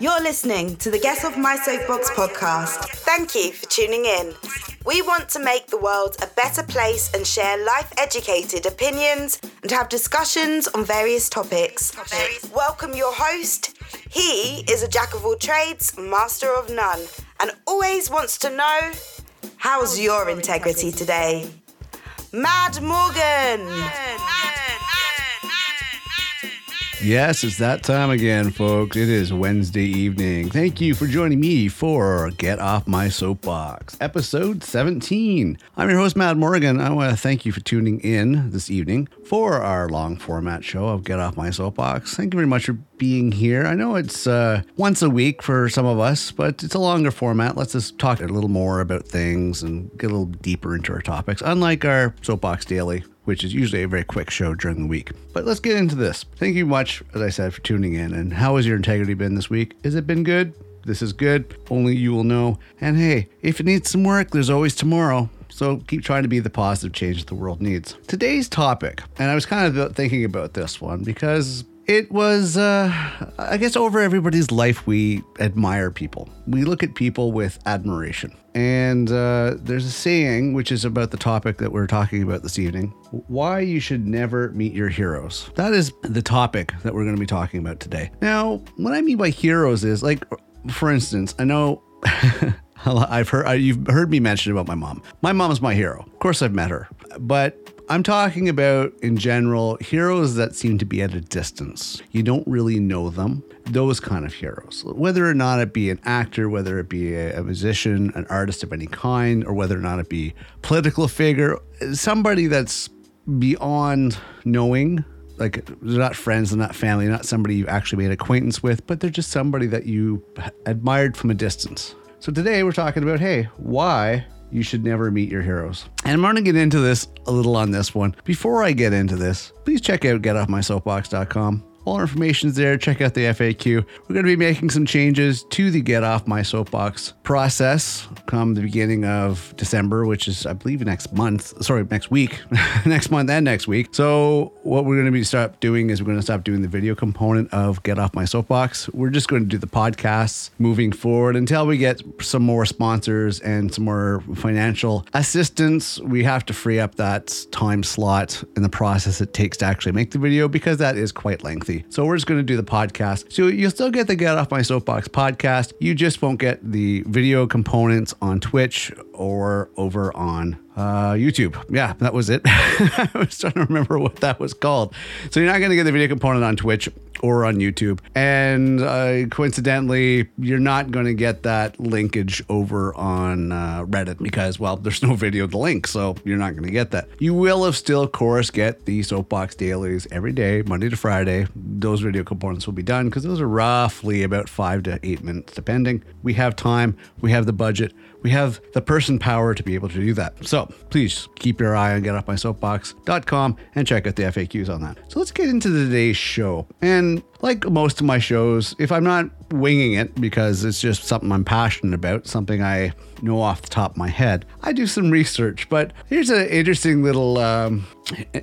You're listening to the Get Off My Soapbox podcast. Thank you for tuning in. We want to make the world a better place and share life educated opinions and have discussions on various topics. Welcome your host. He is a jack of all trades, master of none, and always wants to know how's your integrity today? Mad Morgan! Yes, it's that time again, folks. It is Wednesday evening. Thank you for joining me for Get Off My Soapbox, episode 17. I'm your host, Matt Morgan. I want to thank you for tuning in this evening for our long format show of Get Off My Soapbox. Thank you very much for being here. I know it's uh, once a week for some of us, but it's a longer format. Let's just talk a little more about things and get a little deeper into our topics, unlike our Soapbox Daily which is usually a very quick show during the week. But let's get into this. Thank you much, as I said, for tuning in. And how has your integrity been this week? Has it been good? This is good. Only you will know. And hey, if it needs some work, there's always tomorrow. So keep trying to be the positive change the world needs. Today's topic, and I was kind of thinking about this one because it was, uh, I guess, over everybody's life, we admire people. We look at people with admiration. And uh, there's a saying, which is about the topic that we're talking about this evening why you should never meet your heroes. That is the topic that we're going to be talking about today. Now, what I mean by heroes is like, for instance, I know. I've heard you've heard me mention about my mom. My mom is my hero. Of course, I've met her, but I'm talking about, in general, heroes that seem to be at a distance. You don't really know them. Those kind of heroes. Whether or not it be an actor, whether it be a, musician, an artist of any kind, or whether or not it be political figure, somebody that's beyond knowing like they're not friends, they're not family, not somebody you've actually made acquaintance with, but they're just somebody that you admired from a distance. So today we're talking about hey, why you should never meet your heroes. And I'm going to get into this a little on this one. Before I get into this, please check out getoffmysoapbox.com. All our information is there. Check out the FAQ. We're going to be making some changes to the Get Off My Soapbox process come the beginning of December, which is, I believe, next month. Sorry, next week. next month and next week. So, what we're going to be stop doing is we're going to stop doing the video component of Get Off My Soapbox. We're just going to do the podcasts moving forward until we get some more sponsors and some more financial assistance. We have to free up that time slot in the process it takes to actually make the video because that is quite lengthy. So we're just going to do the podcast. So you'll still get the Get Off My Soapbox podcast. You just won't get the video components on Twitch or over on uh, YouTube. Yeah, that was it. I was trying to remember what that was called. So you're not going to get the video component on Twitch or on YouTube. And uh, coincidentally, you're not going to get that linkage over on uh, Reddit because, well, there's no video to link. So you're not going to get that. You will of still, of course, get the Soapbox dailies every day, Monday to Friday. Those video components will be done because those are roughly about five to eight minutes, depending. We have time, we have the budget we have the person power to be able to do that. So please keep your eye on getoffmysoapbox.com and check out the FAQs on that. So let's get into today's show. And like most of my shows, if I'm not winging it because it's just something I'm passionate about, something I know off the top of my head, I do some research. But here's an interesting little, um,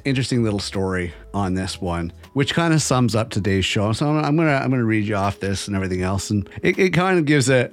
interesting little story on this one, which kind of sums up today's show. So I'm gonna I'm gonna read you off this and everything else, and it, it kind of gives a,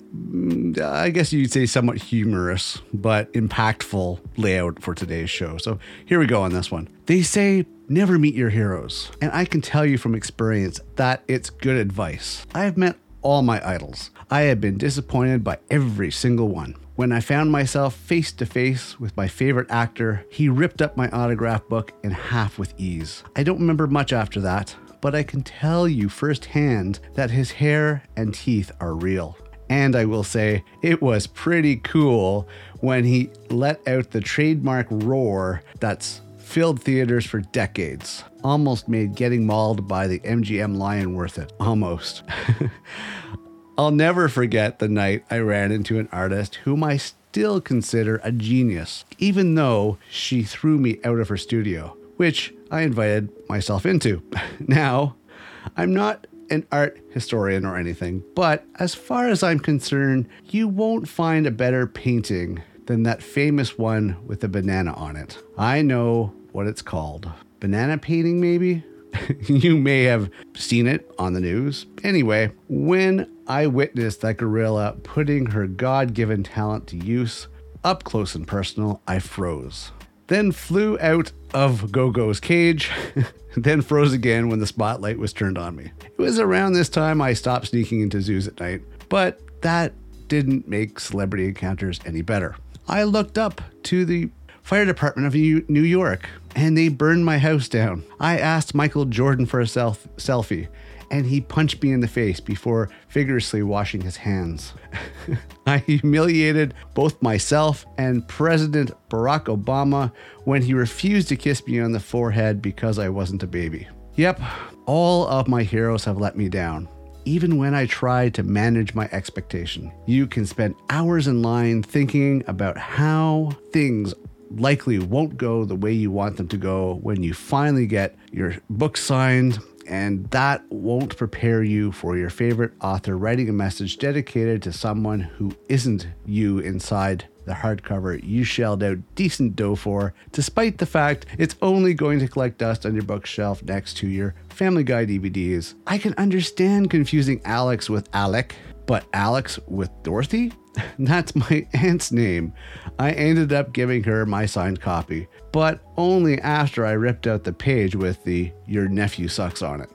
I guess you'd say somewhat humorous but impactful layout for today's show. So here we go on this one. They say never meet your heroes. And I can tell you from experience that it's good advice. I have met all my idols. I have been disappointed by every single one. When I found myself face to face with my favorite actor, he ripped up my autograph book in half with ease. I don't remember much after that, but I can tell you firsthand that his hair and teeth are real. And I will say, it was pretty cool when he let out the trademark roar that's filled theaters for decades. Almost made getting mauled by the MGM lion worth it. Almost. I'll never forget the night I ran into an artist whom I still consider a genius, even though she threw me out of her studio, which I invited myself into. now, I'm not an art historian or anything, but as far as I'm concerned, you won't find a better painting than that famous one with the banana on it. I know what it's called. Banana painting, maybe? you may have seen it on the news. Anyway, when I witnessed that gorilla putting her God given talent to use up close and personal, I froze. Then flew out of Gogo's cage, then froze again when the spotlight was turned on me. It was around this time I stopped sneaking into zoos at night, but that didn't make celebrity encounters any better. I looked up to the fire department of New York and they burned my house down. I asked Michael Jordan for a self- selfie and he punched me in the face before vigorously washing his hands. I humiliated both myself and President Barack Obama when he refused to kiss me on the forehead because I wasn't a baby. Yep, all of my heroes have let me down. Even when I try to manage my expectation, you can spend hours in line thinking about how things likely won't go the way you want them to go when you finally get your book signed and that won't prepare you for your favorite author writing a message dedicated to someone who isn't you inside the hardcover you shelled out decent dough for, despite the fact it's only going to collect dust on your bookshelf next to your Family Guy DVDs. I can understand confusing Alex with Alec, but Alex with Dorothy? That's my aunt's name. I ended up giving her my signed copy, but only after I ripped out the page with the Your Nephew Sucks on it.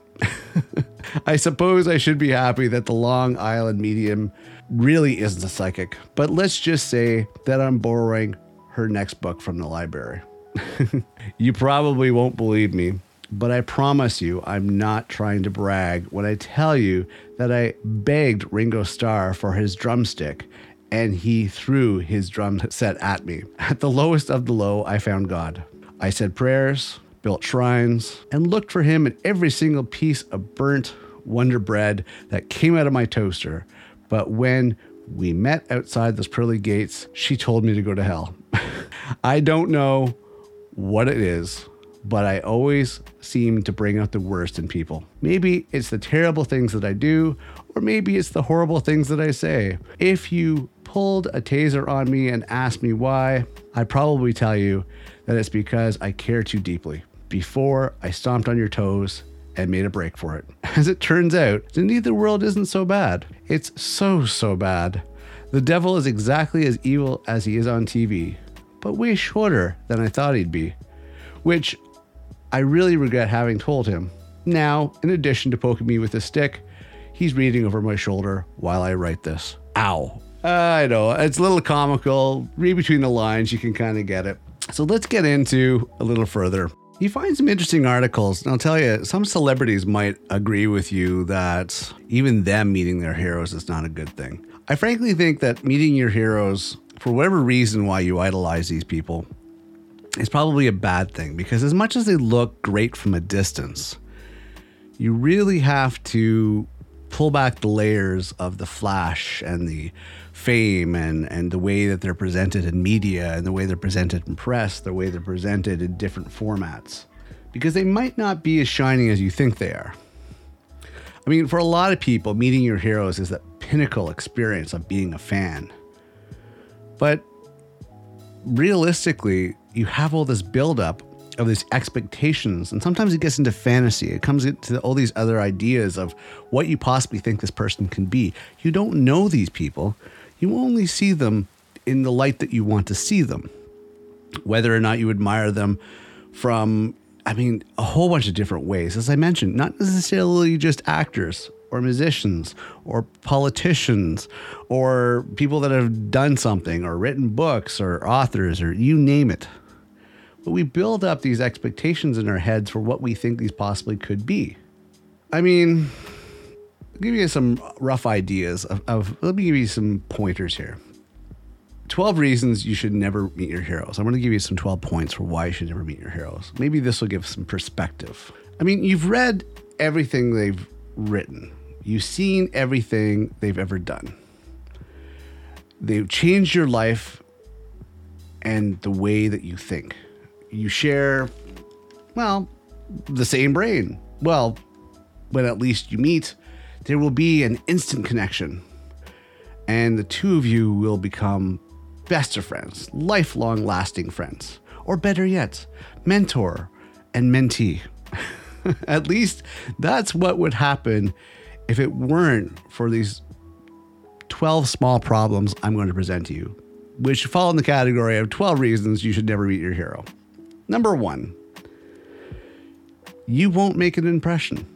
I suppose I should be happy that the Long Island medium really isn't a psychic, but let's just say that I'm borrowing her next book from the library. you probably won't believe me, but I promise you, I'm not trying to brag when I tell you that I begged Ringo Starr for his drumstick and he threw his drum set at me. At the lowest of the low, I found God. I said prayers, built shrines, and looked for him in every single piece of burnt Wonder Bread that came out of my toaster. But when we met outside those pearly gates, she told me to go to hell. I don't know what it is, but I always seem to bring out the worst in people. Maybe it's the terrible things that I do, or maybe it's the horrible things that I say. If you pulled a taser on me and asked me why, I'd probably tell you that it's because I care too deeply. Before I stomped on your toes and made a break for it. As it turns out, the neither world isn't so bad. It's so, so bad. The devil is exactly as evil as he is on TV, but way shorter than I thought he'd be, which I really regret having told him. Now, in addition to poking me with a stick, he's reading over my shoulder while I write this. Ow. I know, it's a little comical. Read between the lines, you can kind of get it. So let's get into a little further. You find some interesting articles, and I'll tell you, some celebrities might agree with you that even them meeting their heroes is not a good thing. I frankly think that meeting your heroes, for whatever reason why you idolize these people, is probably a bad thing because as much as they look great from a distance, you really have to pull back the layers of the flash and the fame and, and the way that they're presented in media and the way they're presented in press, the way they're presented in different formats. Because they might not be as shining as you think they are. I mean, for a lot of people, meeting your heroes is that pinnacle experience of being a fan. But realistically, you have all this buildup of these expectations, and sometimes it gets into fantasy. It comes into all these other ideas of what you possibly think this person can be. You don't know these people, you only see them in the light that you want to see them. Whether or not you admire them from, I mean, a whole bunch of different ways. As I mentioned, not necessarily just actors or musicians or politicians or people that have done something or written books or authors or you name it. But we build up these expectations in our heads for what we think these possibly could be. I mean, give you some rough ideas of, of, let me give you some pointers here. 12 reasons you should never meet your heroes. I'm going to give you some 12 points for why you should never meet your heroes. Maybe this will give some perspective. I mean, you've read everything they've written, you've seen everything they've ever done. They've changed your life and the way that you think. You share, well, the same brain. Well, when at least you meet, there will be an instant connection. And the two of you will become best of friends, lifelong lasting friends. Or better yet, mentor and mentee. At least that's what would happen if it weren't for these 12 small problems I'm going to present to you, which fall in the category of 12 reasons you should never meet your hero. Number one, you won't make an impression.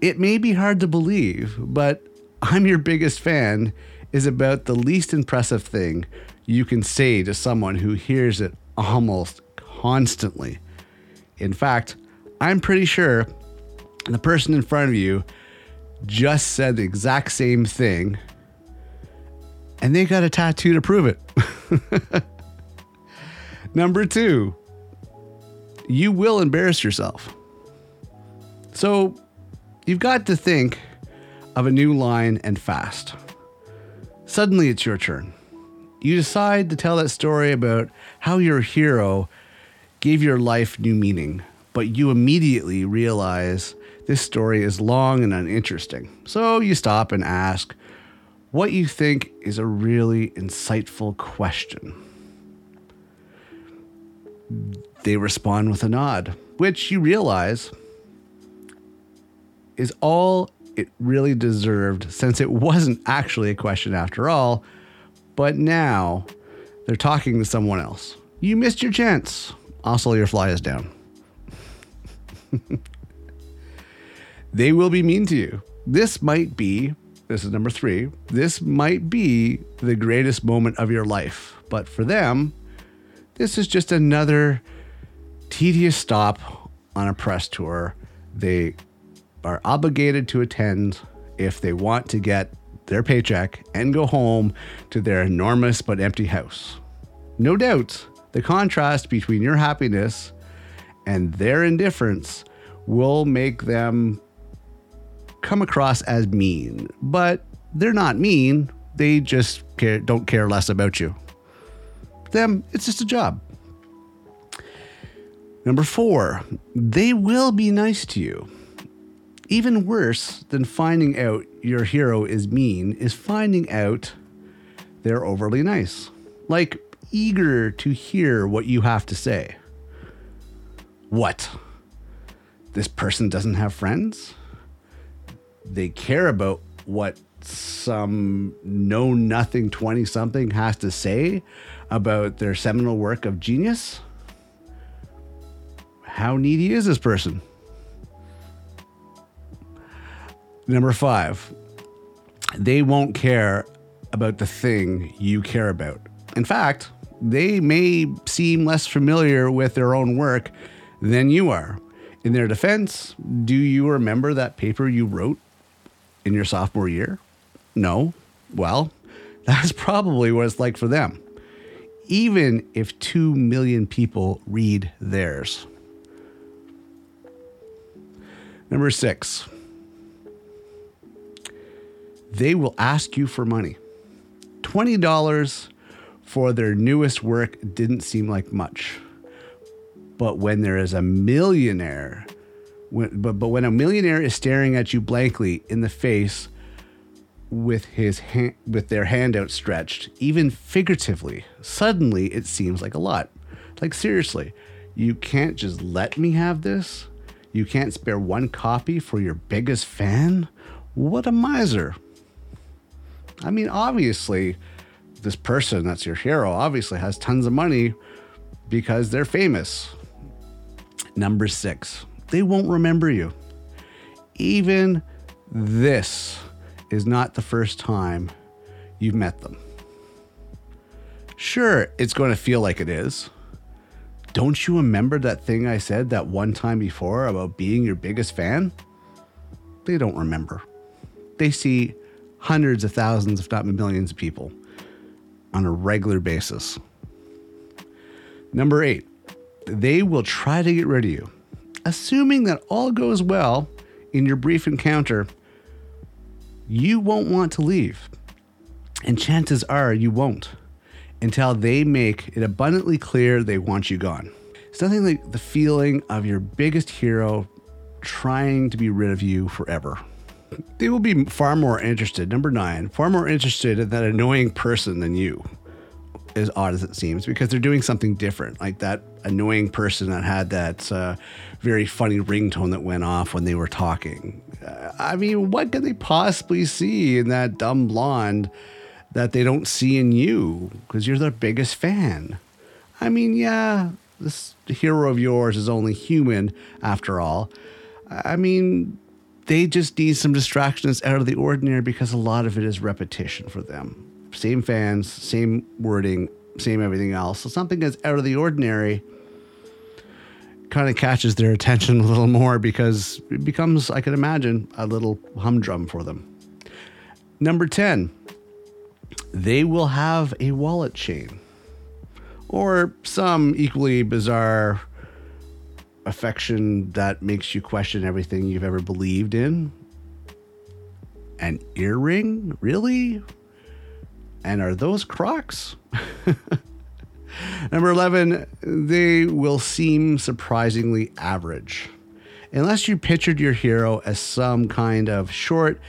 It may be hard to believe, but I'm your biggest fan is about the least impressive thing you can say to someone who hears it almost constantly. In fact, I'm pretty sure the person in front of you just said the exact same thing and they got a tattoo to prove it. Number two, you will embarrass yourself. So you've got to think of a new line and fast. Suddenly it's your turn. You decide to tell that story about how your hero gave your life new meaning, but you immediately realize this story is long and uninteresting. So you stop and ask what you think is a really insightful question. They respond with a nod, which you realize is all it really deserved since it wasn't actually a question after all, but now they're talking to someone else. You missed your chance. Also, your fly is down. they will be mean to you. This might be, this is number three, this might be the greatest moment of your life. But for them, this is just another tedious stop on a press tour. They are obligated to attend if they want to get their paycheck and go home to their enormous but empty house. No doubt, the contrast between your happiness and their indifference will make them come across as mean, but they're not mean. They just care, don't care less about you. Them, it's just a job. Number four, they will be nice to you. Even worse than finding out your hero is mean is finding out they're overly nice. Like, eager to hear what you have to say. What? This person doesn't have friends? They care about what some know nothing 20 something has to say about their seminal work of genius? How needy is this person? Number five, they won't care about the thing you care about. In fact, they may seem less familiar with their own work than you are. In their defense, do you remember that paper you wrote in your sophomore year? No. Well, that's probably what it's like for them, even if 2 million people read theirs. Number six, they will ask you for money. $20 for their newest work didn't seem like much. But when there is a millionaire, when, but, but when a millionaire is staring at you blankly in the face with his hand, with their hand outstretched, even figuratively, suddenly it seems like a lot. Like seriously, you can't just let me have this? You can't spare one copy for your biggest fan? What a miser. I mean, obviously, this person that's your hero obviously has tons of money because they're famous. Number six, they won't remember you. Even this is not the first time you've met them. Sure, it's going to feel like it is. Don't you remember that thing I said that one time before about being your biggest fan? They don't remember. They see hundreds of thousands, if not millions of people on a regular basis. Number eight, they will try to get rid of you. Assuming that all goes well in your brief encounter, you won't want to leave. And chances are you won't until they make it abundantly clear they want you gone. It's nothing like the feeling of your biggest hero trying to be rid of you forever. They will be far more interested, number nine, far more interested in that annoying person than you. as odd as it seems because they're doing something different. Like that annoying person that had that uh, very funny ringtone that went off when they were talking. Uh, I mean, what could they possibly see in that dumb blonde that they don't see in you because you're their biggest fan? I mean, yeah, this hero of yours is only human after all. I mean, they just need some distractions out of the ordinary because a lot of it is repetition for them. Same fans, same wording, same everything else. So something that's out of the ordinary kind of catches their attention a little more because it becomes, I can imagine, a little humdrum for them. Number 10, they will have a wallet chain or some equally bizarre affection that makes you question everything you've ever believed in. An earring? Really? And are those Crocs? Number 11, they will seem surprisingly average. Unless you pictured your hero as some kind of short,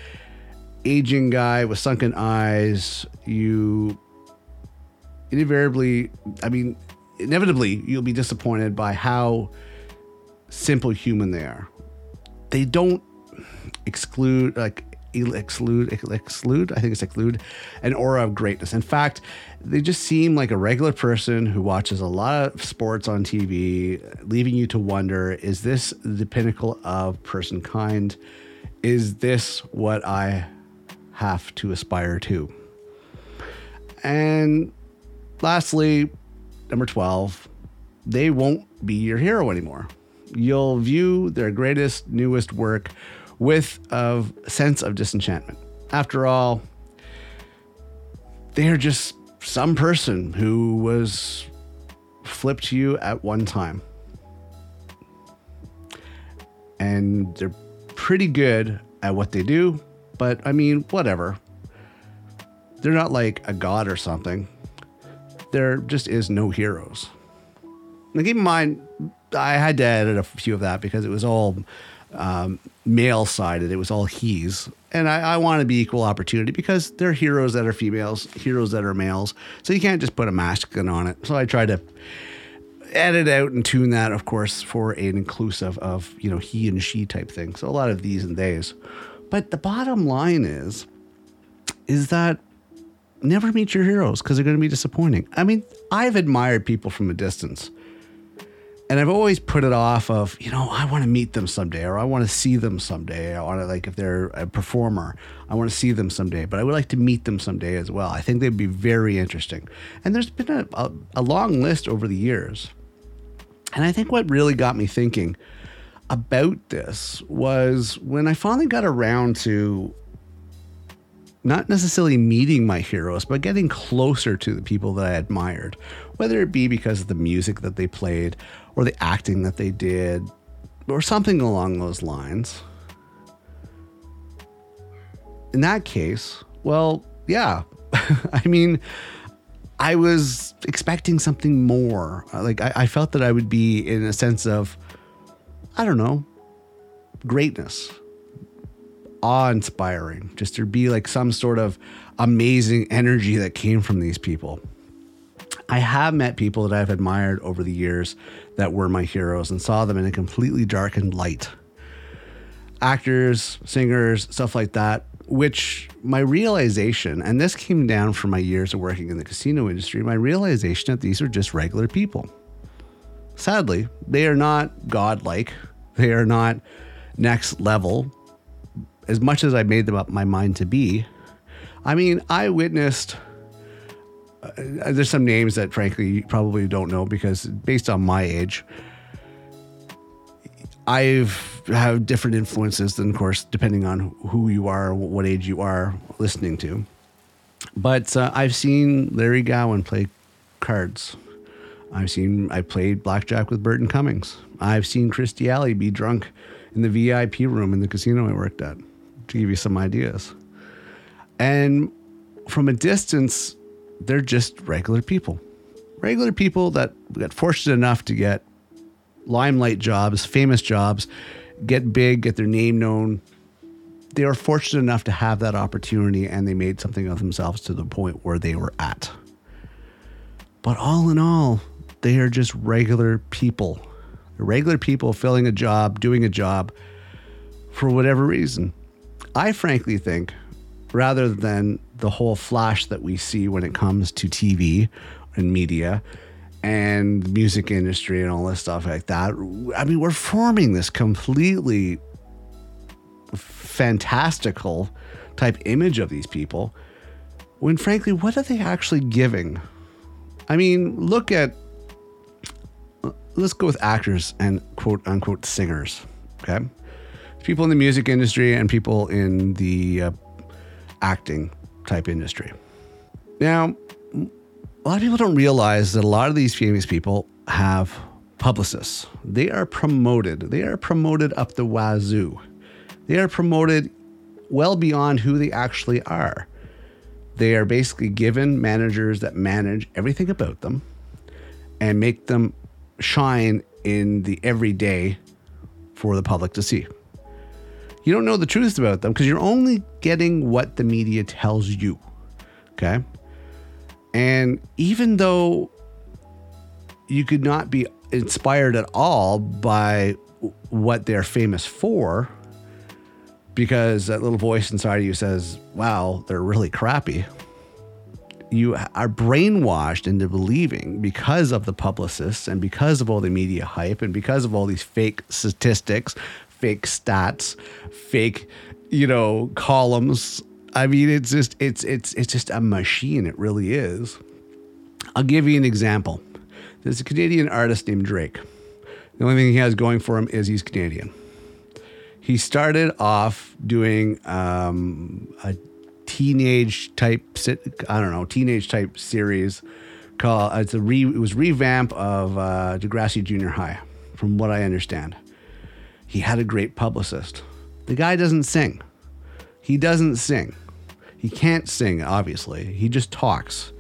aging guy with sunken eyes, you invariably, I mean, inevitably, you'll be disappointed by how simple human they are. They don't exclude, like, exclude, exclude, I think it's exclude, an aura of greatness. In fact, they just seem like a regular person who watches a lot of sports on TV, leaving you to wonder is this the pinnacle of person kind? Is this what I have to aspire to? And lastly, number 12, they won't be your hero anymore. You'll view their greatest, newest work with a sense of disenchantment. After all, they're just some person who was flipped to you at one time. And they're pretty good at what they do, but I mean, whatever. They're not like a god or something. There just is no heroes. Now, keep in mind, I had to edit a few of that because it was all um, male sided. It was all he's. And I, I want to be equal opportunity because there are heroes that are females, heroes that are males. So you can't just put a masculine on it. So I tried to edit out and tune that, of course, for an inclusive of, you know, he and she type thing. So a lot of these and theys. But the bottom line is, is that never meet your heroes because they're going to be disappointing. I mean, I've admired people from a distance and I've always put it off of, you know, I want to meet them someday or I want to see them someday. I want to, like, if they're a performer, I want to see them someday, but I would like to meet them someday as well. I think they'd be very interesting. And there's been a, a, a long list over the years. And I think what really got me thinking about this was when I finally got around to not necessarily meeting my heroes, but getting closer to the people that I admired, whether it be because of the music that they played or the acting that they did or something along those lines. In that case, well, yeah. I mean, I was expecting something more. Like, I, I felt that I would be in a sense of, I don't know, greatness awe inspiring, just to be like some sort of amazing energy that came from these people. I have met people that I've admired over the years that were my heroes and saw them in a completely darkened light. Actors, singers, stuff like that, which my realization, and this came down from my years of working in the casino industry, my realization that these are just regular people. Sadly, they are not godlike, they are not next level, as much as I made them up my mind to be, I mean, I witnessed. Uh, there's some names that, frankly, you probably don't know because, based on my age, I've have different influences than, of course, depending on who you are, what age you are listening to. But uh, I've seen Larry Gowan play cards. I've seen I played blackjack with Burton Cummings. I've seen Kirstie Alley be drunk in the VIP room in the casino I worked at to give you some ideas. And from a distance, they're just regular people. Regular people that got fortunate enough to get limelight jobs, famous jobs, get big, get their name known. They were fortunate enough to have that opportunity and they made something of themselves to the point where they were at. But all in all, they are just regular people. Regular people filling a job, doing a job for whatever reason. I frankly think rather than the whole flash that we see when it comes to TV and media and music industry and all this stuff like that. I mean, we're forming this completely fantastical type image of these people when frankly, what are they actually giving? I mean, look at let's go with actors and quote unquote singers. Okay. People in the music industry and people in the uh, acting type industry. Now, a lot of people don't realize that a lot of these famous people have publicists. They are promoted. They are promoted up the wazoo. They are promoted well beyond who they actually are. They are basically given managers that manage everything about them and make them shine in the everyday for the public to see. You don't know the truth about them because you're only getting what the media tells you. Okay. And even though you could not be inspired at all by what they're famous for, because that little voice inside of you says, wow, they're really crappy. You are brainwashed into believing because of the publicists and because of all the media hype and because of all these fake statistics, fake stats, fake, you know, columns I mean, it's just it's it's it's just a machine. It really is. I'll give you an example. There's a Canadian artist named Drake. The only thing he has going for him is he's Canadian. He started off doing um, a teenage type, I don't know, teenage type series called. It's a re, it was revamp of uh, Degrassi Junior High, from what I understand. He had a great publicist. The guy doesn't sing. He doesn't sing. He can't sing, obviously. He just talks.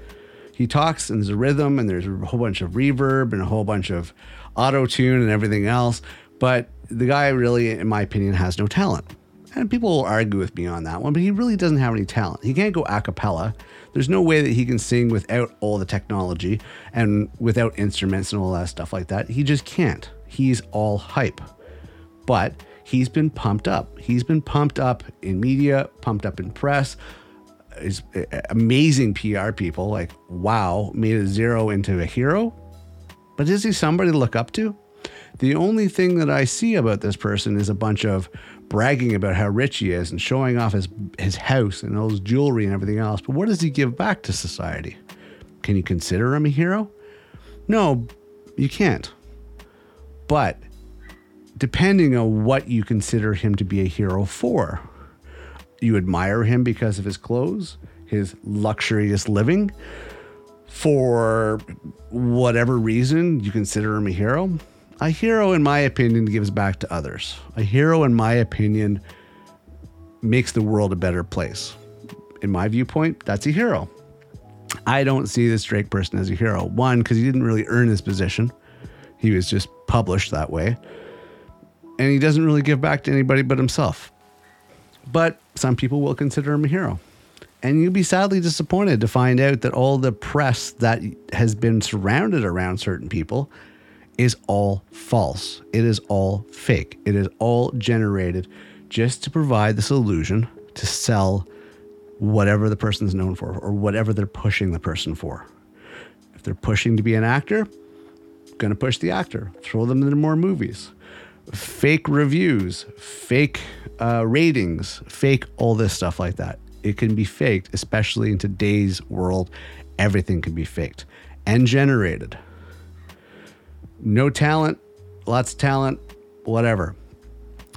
He talks and there's a rhythm and there's a whole bunch of reverb and a whole bunch of auto tune and everything else. But the guy really, in my opinion, has no talent. And people will argue with me on that one, but he really doesn't have any talent. He can't go a cappella. There's no way that he can sing without all the technology and without instruments and all that stuff like that. He just can't. He's all hype. But he's been pumped up. He's been pumped up in media, pumped up in press, is uh, amazing PR people. Like, wow, made a zero into a hero. But is he somebody to look up to? The only thing that I see about this person is a bunch of bragging about how rich he is and showing off his his house and all his jewelry and everything else. But what does he give back to society? Can you consider him a hero? No, you can't. But depending on what you consider him to be a hero for, you admire him because of his clothes, his luxurious living. For whatever reason, you consider him a hero. A hero, in my opinion, gives back to others. A hero, in my opinion, makes the world a better place. In my viewpoint, that's a hero. I don't see this Drake person as a hero. One, because he didn't really earn his position, he was just published that way. And he doesn't really give back to anybody but himself. But some people will consider him a hero. And you'd be sadly disappointed to find out that all the press that has been surrounded around certain people is all false. It is all fake. It is all generated just to provide this illusion to sell whatever the person's known for or whatever they're pushing the person for. If they're pushing to be an actor, going to push the actor, throw them into more movies fake reviews, fake uh, ratings, fake all this stuff like that. It can be faked, especially in today's world. Everything can be faked and generated. No talent, lots of talent, whatever.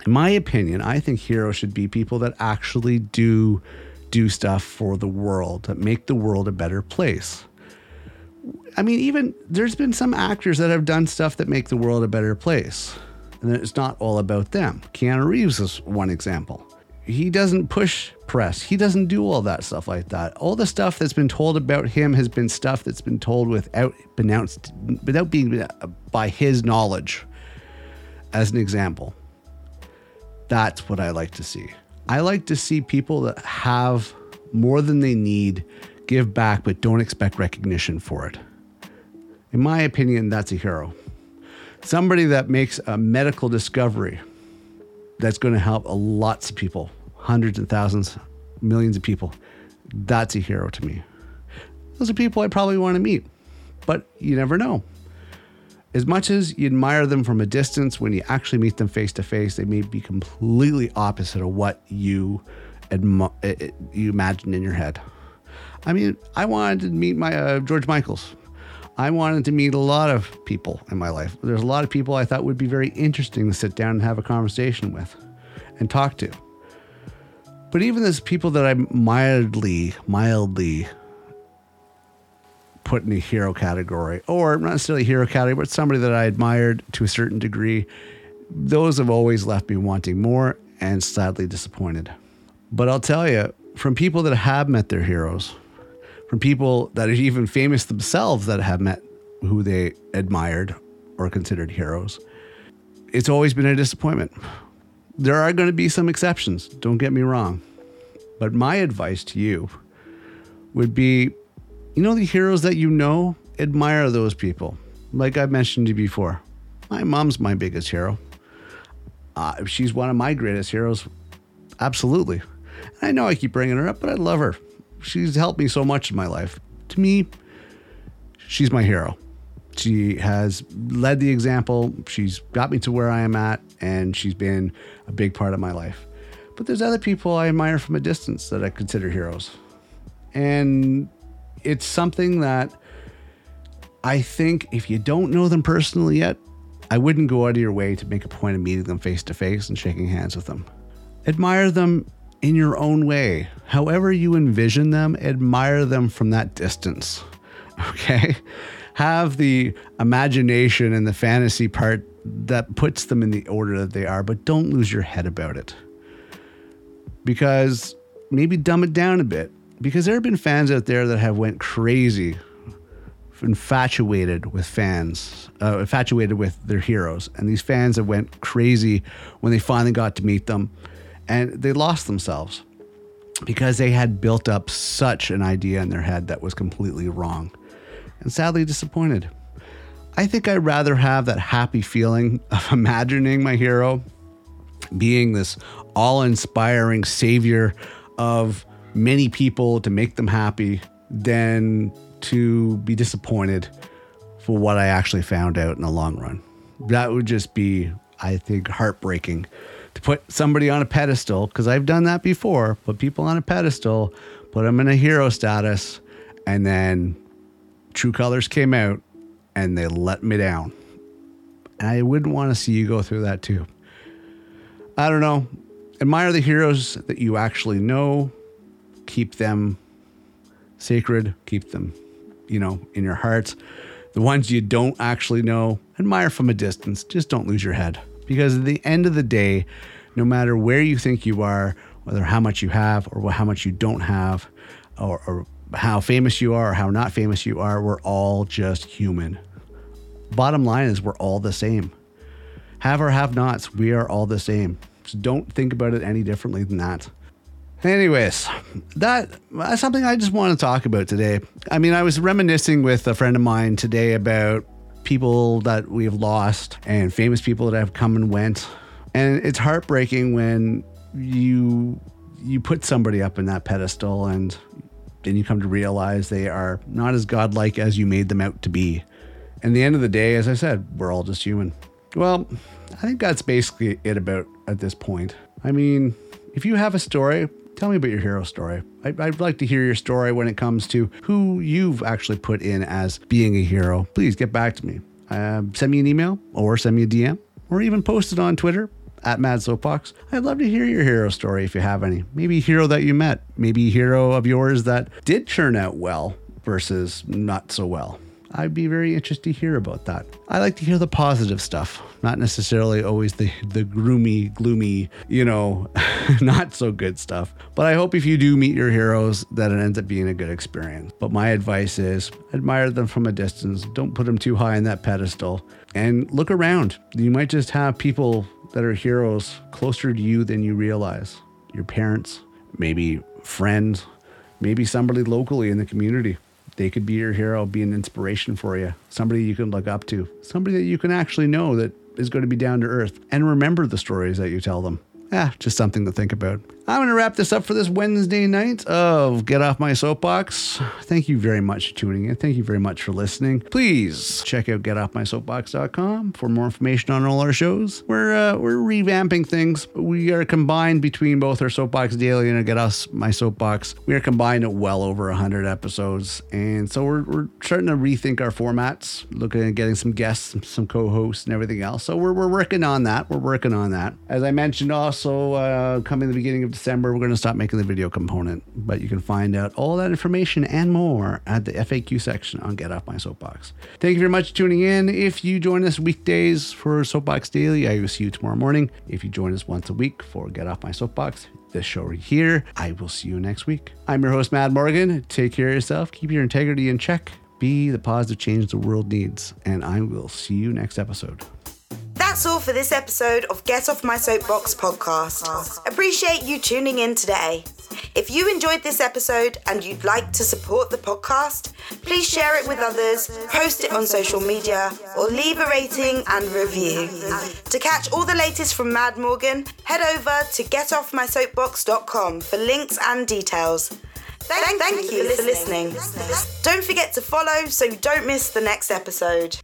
In my opinion, I think heroes should be people that actually do do stuff for the world, that make the world a better place. I mean, even there's been some actors that have done stuff that make the world a better place and it's not all about them. Keanu Reeves is one example. He doesn't push press. He doesn't do all that stuff like that. All the stuff that's been told about him has been stuff that's been told without announced, without being uh, by his knowledge. As an example, that's what I like to see. I like to see people that have more than they need give back, but don't expect recognition for it. In my opinion, that's a hero. Somebody that makes a medical discovery that's going to help lots of people, hundreds and thousands, millions of people. That's a hero to me. Those are people I probably want to meet, but you never know. As much as you admire them from a distance, when you actually meet them face to face, they may be completely opposite of what you admi- eh, eh, you imagined in your head. I mean, I wanted to meet my uh, George Michaels. I wanted to meet a lot of people in my life. There's a lot of people I thought would be very interesting to sit down and have a conversation with and talk to. But even those people that I mildly, mildly put in a hero category, or not necessarily hero category, but somebody that I admired to a certain degree, those have always left me wanting more and sadly disappointed. But I'll tell you, from people that have met their heroes, from people that are even famous themselves that have met who they admired or considered heroes, it's always been a disappointment. There are going to be some exceptions, don't get me wrong. But my advice to you would be you know, the heroes that you know, admire those people. Like I mentioned to you before, my mom's my biggest hero. Uh, she's one of my greatest heroes. Absolutely. And I know I keep bringing her up, but I love her. She's helped me so much in my life. To me, she's my hero. She has led the example. She's got me to where I am at, and she's been a big part of my life. But there's other people I admire from a distance that I consider heroes. And it's something that I think if you don't know them personally yet, I wouldn't go out of your way to make a point of meeting them face to face and shaking hands with them. Admire them in your own way. However, you envision them, admire them from that distance. Okay? Have the imagination and the fantasy part that puts them in the order that they are, but don't lose your head about it. Because maybe dumb it down a bit because there have been fans out there that have went crazy infatuated with fans uh, infatuated with their heroes and these fans that went crazy when they finally got to meet them and they lost themselves because they had built up such an idea in their head that was completely wrong and sadly disappointed i think i'd rather have that happy feeling of imagining my hero being this all-inspiring savior of many people to make them happy than to be disappointed for what I actually found out in the long run. That would just be, I think, heartbreaking put somebody on a pedestal, because I've done that before, put people on a pedestal, put them in a hero status, and then True Colors came out and they let me down. And I wouldn't want to see you go through that too. I don't know. Admire the heroes that you actually know keep them sacred, keep them, you know, in your hearts. The ones you don't actually know, admire from a distance. Just don't lose your head. Because at the end of the day, no matter where you think you are, whether how much you have or how much you don't have, or, or how famous you are or how not famous you are, we're all just human. Bottom line is, we're all the same. Have or have nots, we are all the same. So don't think about it any differently than that. Anyways, that that's something I just want to talk about today. I mean, I was reminiscing with a friend of mine today about people that we have lost and famous people that have come and went. And it's heartbreaking when you you put somebody up in that pedestal and then you come to realize they are not as godlike as you made them out to be. And the end of the day, as I said, we're all just human. Well, I think that's basically it about at this point. I mean, if you have a story, Tell me about your hero story. I'd, I'd, like to hear your story when it comes to who you've actually put in as being a hero. Please get back to me. Uh, send me an email or send me a DM or even post it on Twitter at Mad Soapbox. I'd love to hear your hero story if you have any. Maybe hero that you met, maybe hero of yours that did turn out well versus not so well. I'd be very interested to hear about that. I like to hear the positive stuff, not necessarily always the the gloomy, gloomy, you know, not so good stuff. But I hope if you do meet your heroes that it ends up being a good experience. But my advice is admire them from a distance. Don't put them too high on that pedestal and look around. You might just have people that are heroes closer to you than you realize. Your parents, maybe friends, maybe somebody locally in the community they could be your hero, be an inspiration for you, somebody you can look up to, somebody that you can actually know that is going to be down to earth and remember the stories that you tell them. Ah, just something to think about. I'm going to wrap this up for this Wednesday night of Get Off My Soapbox. Thank you very much for tuning in. Thank you very much for listening. Please check out getoffmysoapbox.com for more information on all our shows. We're uh, we're revamping things. We are combined between both our Soapbox Daily and our Get Off My Soapbox. We are combined at well over 100 episodes. And so we're, we're starting to rethink our formats, looking at getting some guests, some co-hosts and everything else. So we're, we're working on that. We're working on that. As I mentioned also, uh, coming the beginning of December, we're going to stop making the video component, but you can find out all that information and more at the FAQ section on Get Off My Soapbox. Thank you very much for tuning in. If you join us weekdays for Soapbox Daily, I will see you tomorrow morning. If you join us once a week for Get Off My Soapbox, this show right here, I will see you next week. I'm your host, Matt Morgan. Take care of yourself, keep your integrity in check, be the positive change the world needs, and I will see you next episode. That's all for this episode of Get Off My Soapbox podcast. Appreciate you tuning in today. If you enjoyed this episode and you'd like to support the podcast, please share it with others, post it on social media, or leave a rating and review. To catch all the latest from Mad Morgan, head over to getoffmysoapbox.com for links and details. Thank, thank you for listening. Don't forget to follow so you don't miss the next episode.